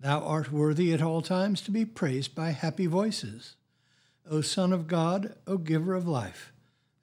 Thou art worthy at all times to be praised by happy voices, O Son of God, O Giver of life,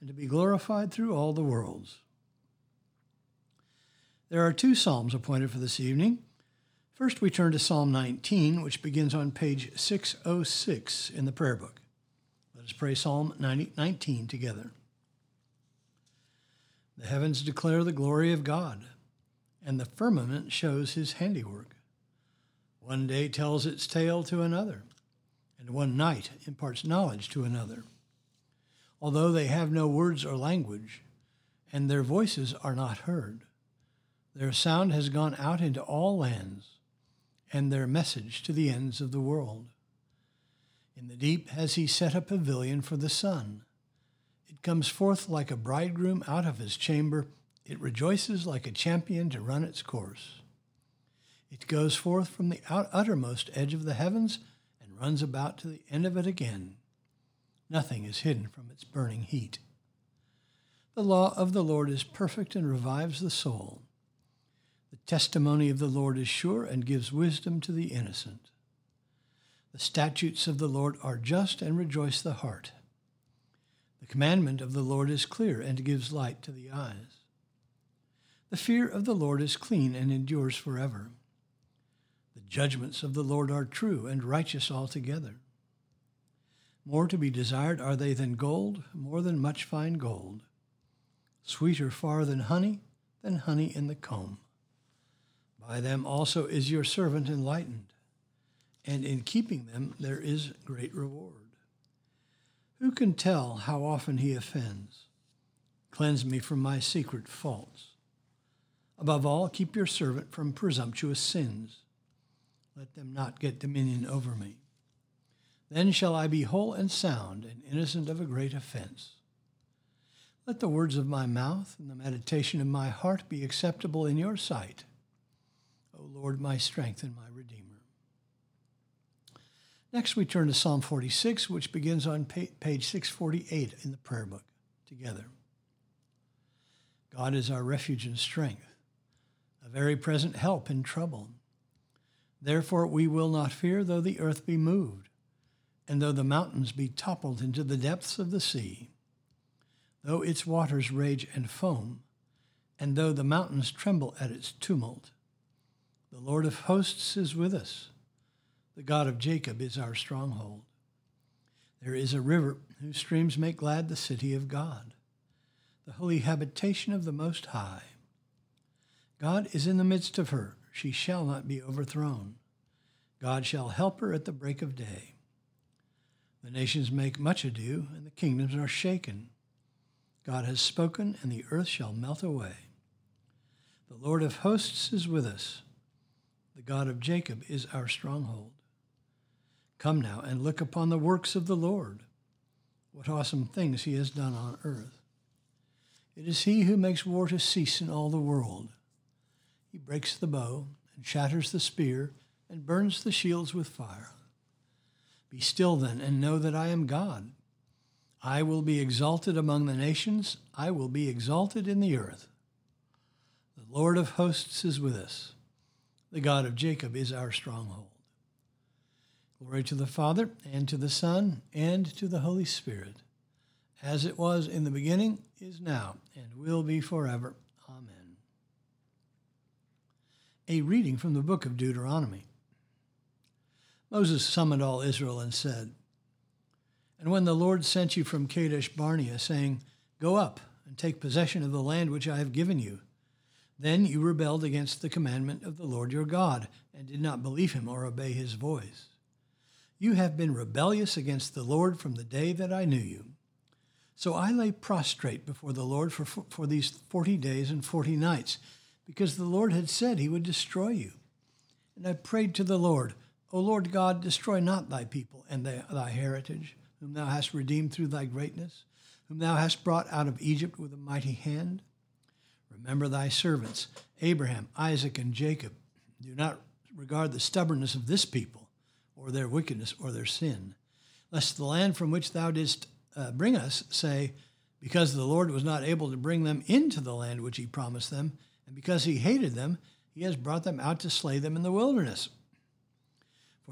and to be glorified through all the worlds. There are two psalms appointed for this evening. First, we turn to Psalm 19, which begins on page 606 in the prayer book. Let us pray Psalm 19 together. The heavens declare the glory of God, and the firmament shows his handiwork. One day tells its tale to another, and one night imparts knowledge to another. Although they have no words or language, and their voices are not heard, their sound has gone out into all lands, and their message to the ends of the world. In the deep has he set a pavilion for the sun. It comes forth like a bridegroom out of his chamber. It rejoices like a champion to run its course. It goes forth from the uttermost edge of the heavens and runs about to the end of it again. Nothing is hidden from its burning heat. The law of the Lord is perfect and revives the soul. The testimony of the Lord is sure and gives wisdom to the innocent. The statutes of the Lord are just and rejoice the heart. The commandment of the Lord is clear and gives light to the eyes. The fear of the Lord is clean and endures forever. Judgments of the Lord are true and righteous altogether. More to be desired are they than gold, more than much fine gold. Sweeter far than honey, than honey in the comb. By them also is your servant enlightened, and in keeping them there is great reward. Who can tell how often he offends? Cleanse me from my secret faults. Above all, keep your servant from presumptuous sins let them not get dominion over me. Then shall I be whole and sound and innocent of a great offense. Let the words of my mouth and the meditation of my heart be acceptable in your sight, O Lord, my strength and my Redeemer. Next, we turn to Psalm 46, which begins on page 648 in the prayer book together. God is our refuge and strength, a very present help in trouble. Therefore we will not fear, though the earth be moved, and though the mountains be toppled into the depths of the sea, though its waters rage and foam, and though the mountains tremble at its tumult. The Lord of hosts is with us. The God of Jacob is our stronghold. There is a river whose streams make glad the city of God, the holy habitation of the Most High. God is in the midst of her she shall not be overthrown. God shall help her at the break of day. The nations make much ado, and the kingdoms are shaken. God has spoken, and the earth shall melt away. The Lord of hosts is with us. The God of Jacob is our stronghold. Come now and look upon the works of the Lord, what awesome things he has done on earth. It is he who makes war to cease in all the world. He breaks the bow and shatters the spear and burns the shields with fire. Be still then and know that I am God. I will be exalted among the nations, I will be exalted in the earth. The Lord of hosts is with us. The God of Jacob is our stronghold. Glory to the Father, and to the Son, and to the Holy Spirit, as it was in the beginning, is now, and will be forever. A reading from the book of Deuteronomy. Moses summoned all Israel and said, And when the Lord sent you from Kadesh Barnea, saying, Go up and take possession of the land which I have given you, then you rebelled against the commandment of the Lord your God, and did not believe him or obey his voice. You have been rebellious against the Lord from the day that I knew you. So I lay prostrate before the Lord for, for these forty days and forty nights, because the Lord had said he would destroy you. And I prayed to the Lord, O Lord God, destroy not thy people and thy, thy heritage, whom thou hast redeemed through thy greatness, whom thou hast brought out of Egypt with a mighty hand. Remember thy servants, Abraham, Isaac, and Jacob. Do not regard the stubbornness of this people, or their wickedness, or their sin, lest the land from which thou didst uh, bring us say, Because the Lord was not able to bring them into the land which he promised them, and because he hated them, he has brought them out to slay them in the wilderness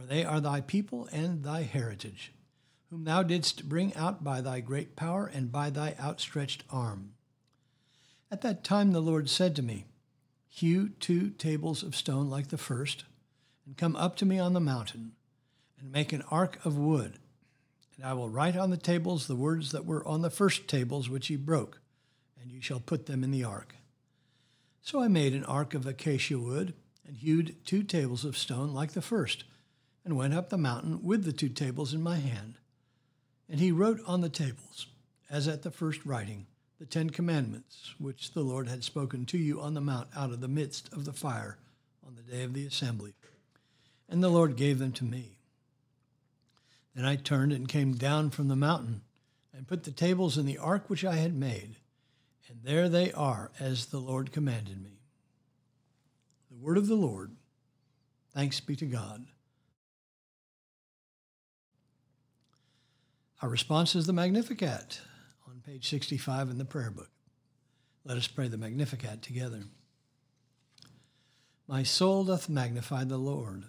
for they are thy people and thy heritage, whom thou didst bring out by thy great power and by thy outstretched arm. At that time the Lord said to me, Hew two tables of stone like the first, and come up to me on the mountain, and make an ark of wood. And I will write on the tables the words that were on the first tables which ye broke, and you shall put them in the ark. So I made an ark of acacia wood, and hewed two tables of stone like the first, and went up the mountain with the two tables in my hand. And he wrote on the tables, as at the first writing, the Ten Commandments, which the Lord had spoken to you on the mount out of the midst of the fire on the day of the assembly. And the Lord gave them to me. Then I turned and came down from the mountain and put the tables in the ark which I had made. And there they are, as the Lord commanded me. The word of the Lord. Thanks be to God. Our response is the Magnificat on page 65 in the prayer book. Let us pray the Magnificat together. My soul doth magnify the Lord,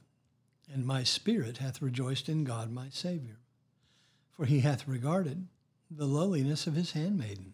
and my spirit hath rejoiced in God my Saviour. For he hath regarded the lowliness of his handmaiden.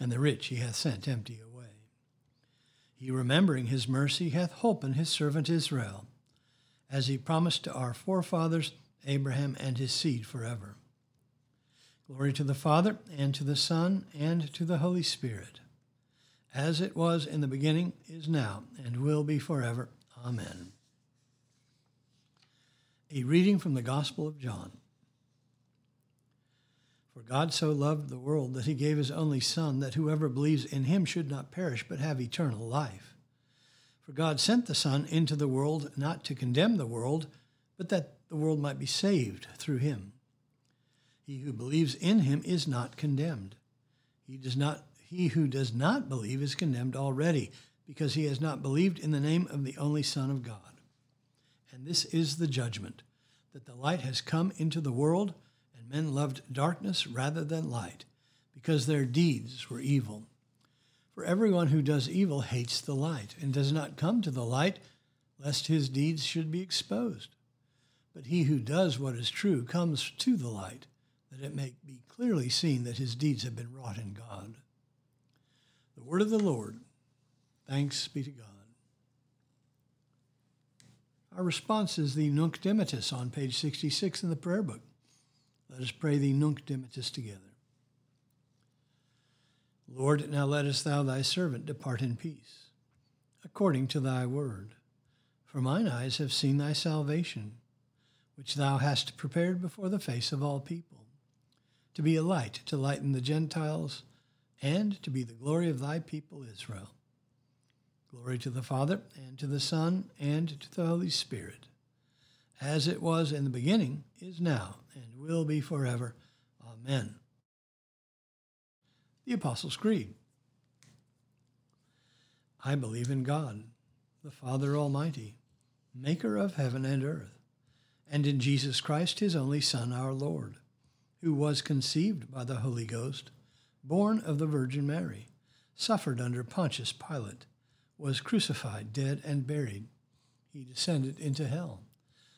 and the rich he hath sent empty away. He, remembering his mercy, hath holpen his servant Israel, as he promised to our forefathers, Abraham and his seed forever. Glory to the Father, and to the Son, and to the Holy Spirit, as it was in the beginning, is now, and will be forever. Amen. A reading from the Gospel of John. For God so loved the world that he gave his only Son, that whoever believes in him should not perish, but have eternal life. For God sent the Son into the world not to condemn the world, but that the world might be saved through him. He who believes in him is not condemned. He does not he who does not believe is condemned already, because he has not believed in the name of the only Son of God. And this is the judgment, that the light has come into the world, men loved darkness rather than light, because their deeds were evil. For everyone who does evil hates the light, and does not come to the light, lest his deeds should be exposed. But he who does what is true comes to the light that it may be clearly seen that his deeds have been wrought in God. The word of the Lord. Thanks be to God. Our response is the Nunc Dimittis on page 66 in the prayer book. Let us pray the Nunc Dimittis together. Lord, now lettest thou thy servant depart in peace, according to thy word. For mine eyes have seen thy salvation, which thou hast prepared before the face of all people to be a light to lighten the Gentiles, and to be the glory of thy people Israel. Glory to the Father, and to the Son, and to the Holy Spirit, as it was in the beginning, is now, and will be forever. Amen. The Apostles' Creed. I believe in God, the Father Almighty, maker of heaven and earth and in Jesus Christ, his only Son, our Lord, who was conceived by the Holy Ghost, born of the Virgin Mary, suffered under Pontius Pilate, was crucified, dead, and buried. He descended into hell.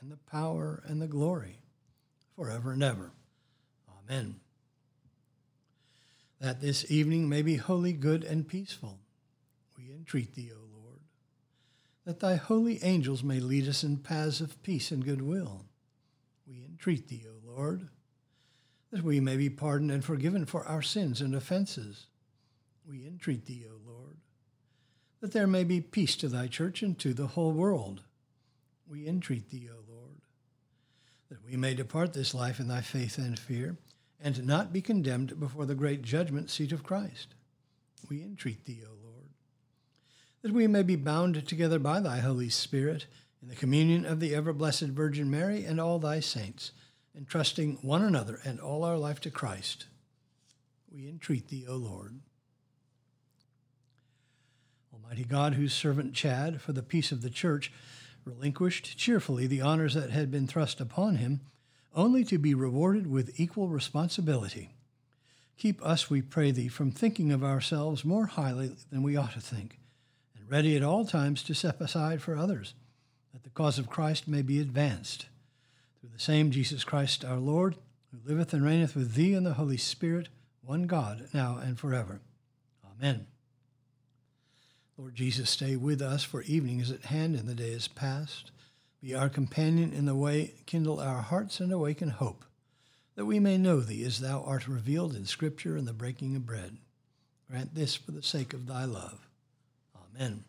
and the power, and the glory, forever and ever. Amen. That this evening may be holy, good, and peaceful, we entreat thee, O Lord. that thy holy angels may lead us in paths of peace and goodwill. We entreat thee, O Lord, that we may be pardoned and forgiven for our sins and offenses. We entreat thee, O Lord, that there may be peace to thy church and to the whole world. We entreat thee, O that we may depart this life in thy faith and fear, and not be condemned before the great judgment seat of Christ. We entreat thee, O Lord that we may be bound together by thy Holy Spirit in the communion of the ever blessed Virgin Mary and all thy saints, entrusting one another and all our life to Christ. We entreat thee, O Lord. Almighty God, whose servant Chad, for the peace of the church, relinquished cheerfully the honors that had been thrust upon him, only to be rewarded with equal responsibility. Keep us, we pray thee, from thinking of ourselves more highly than we ought to think and ready at all times to step aside for others, that the cause of Christ may be advanced. Through the same Jesus Christ our Lord, who liveth and reigneth with thee in the Holy Spirit, one God, now and forever. Amen. Lord Jesus, stay with us, for evening is at hand and the day is past. Be our companion in the way, kindle our hearts, and awaken hope, that we may know thee as thou art revealed in Scripture and the breaking of bread. Grant this for the sake of thy love. Amen.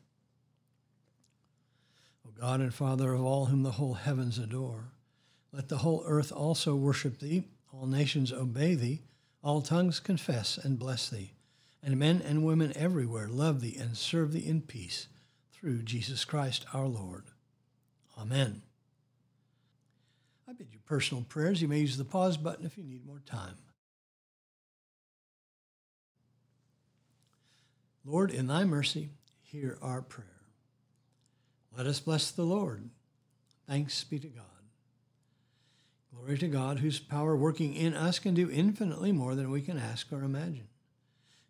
O God and Father of all whom the whole heavens adore, let the whole earth also worship thee, all nations obey thee, all tongues confess and bless thee, and men and women everywhere love thee and serve thee in peace, through Jesus Christ our Lord. Amen. I bid you personal prayers. You may use the pause button if you need more time. Lord, in thy mercy, hear our prayer. Let us bless the Lord. Thanks be to God. Glory to God, whose power working in us can do infinitely more than we can ask or imagine.